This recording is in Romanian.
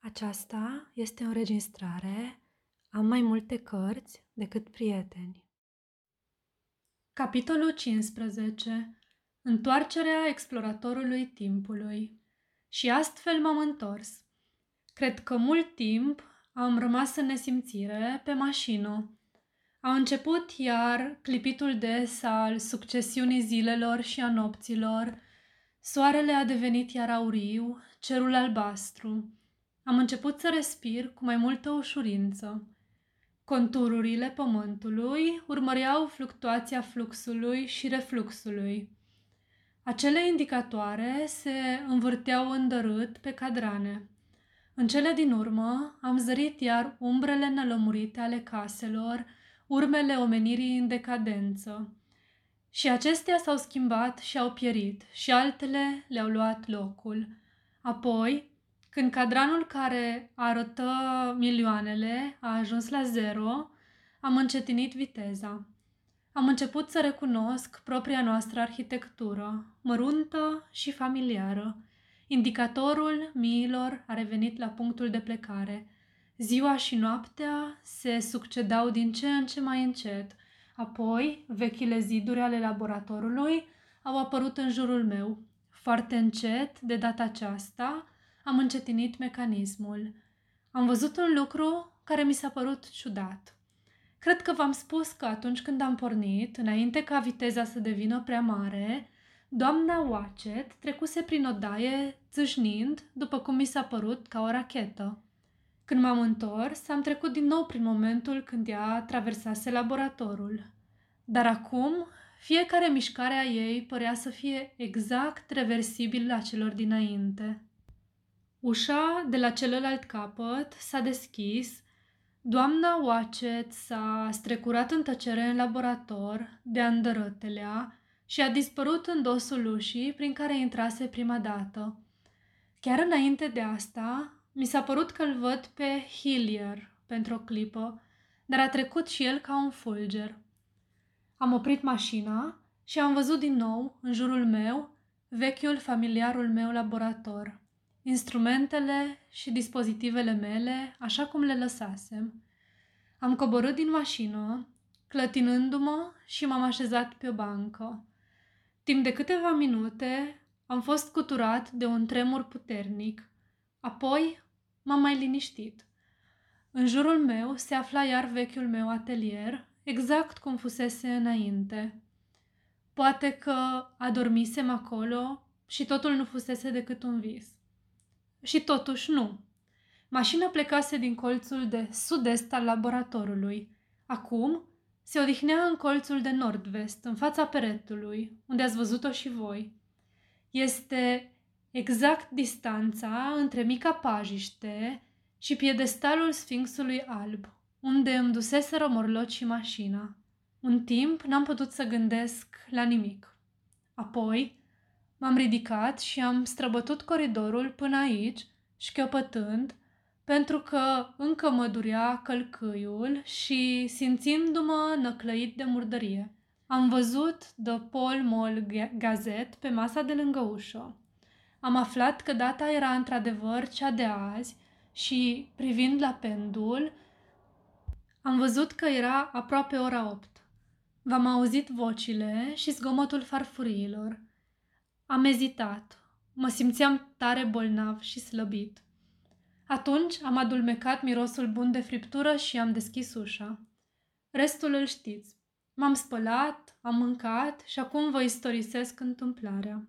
Aceasta este o înregistrare. Am mai multe cărți decât prieteni. Capitolul 15. Întoarcerea exploratorului timpului. Și astfel m-am întors. Cred că mult timp am rămas în nesimțire pe mașină. A început iar clipitul des al succesiunii zilelor și a nopților. Soarele a devenit iar auriu, cerul albastru. Am început să respir cu mai multă ușurință. Contururile pământului urmăreau fluctuația fluxului și refluxului. Acele indicatoare se învârteau îndărât pe cadrane. În cele din urmă am zărit iar umbrele nălămurite ale caselor, urmele omenirii în decadență. Și acestea s-au schimbat și au pierit și altele le-au luat locul. Apoi, când cadranul care arătă milioanele a ajuns la zero, am încetinit viteza. Am început să recunosc propria noastră arhitectură, măruntă și familiară. Indicatorul miilor a revenit la punctul de plecare. Ziua și noaptea se succedau din ce în ce mai încet. Apoi, vechile ziduri ale laboratorului au apărut în jurul meu. Foarte încet, de data aceasta, am încetinit mecanismul. Am văzut un lucru care mi s-a părut ciudat. Cred că v-am spus că atunci când am pornit, înainte ca viteza să devină prea mare, doamna Watchet trecuse prin odaie țâșnind, după cum mi s-a părut ca o rachetă. Când m-am întors, am trecut din nou prin momentul când ea traversase laboratorul. Dar acum, fiecare mișcare a ei părea să fie exact reversibil la celor dinainte. Ușa de la celălalt capăt s-a deschis, doamna Watchet s-a strecurat în tăcere în laborator de andărătelea și a dispărut în dosul ușii prin care intrase prima dată. Chiar înainte de asta, mi s-a părut că îl văd pe Hillier pentru o clipă, dar a trecut și el ca un fulger. Am oprit mașina și am văzut din nou, în jurul meu, vechiul familiarul meu laborator instrumentele și dispozitivele mele așa cum le lăsasem. Am coborât din mașină, clătinându-mă și m-am așezat pe o bancă. Timp de câteva minute am fost cuturat de un tremur puternic. Apoi m-am mai liniștit. În jurul meu se afla iar vechiul meu atelier, exact cum fusese înainte. Poate că adormisem acolo și totul nu fusese decât un vis. Și totuși nu. Mașina plecase din colțul de sud-est al laboratorului. Acum se odihnea în colțul de nord-vest, în fața peretului, unde ați văzut-o și voi. Este exact distanța între mica pajiște și piedestalul Sfinxului Alb, unde îmi duseseră morloci și mașina. Un timp n-am putut să gândesc la nimic. Apoi, M-am ridicat și am străbătut coridorul până aici, șchiopătând, pentru că încă mă durea călcâiul și simțindu-mă năclăit de murdărie. Am văzut The Paul Mall Gazet pe masa de lângă ușă. Am aflat că data era într-adevăr cea de azi și, privind la pendul, am văzut că era aproape ora 8. V-am auzit vocile și zgomotul farfuriilor – am ezitat. Mă simțeam tare bolnav și slăbit. Atunci am adulmecat mirosul bun de friptură și am deschis ușa. Restul îl știți. M-am spălat, am mâncat și acum vă istorisesc întâmplarea.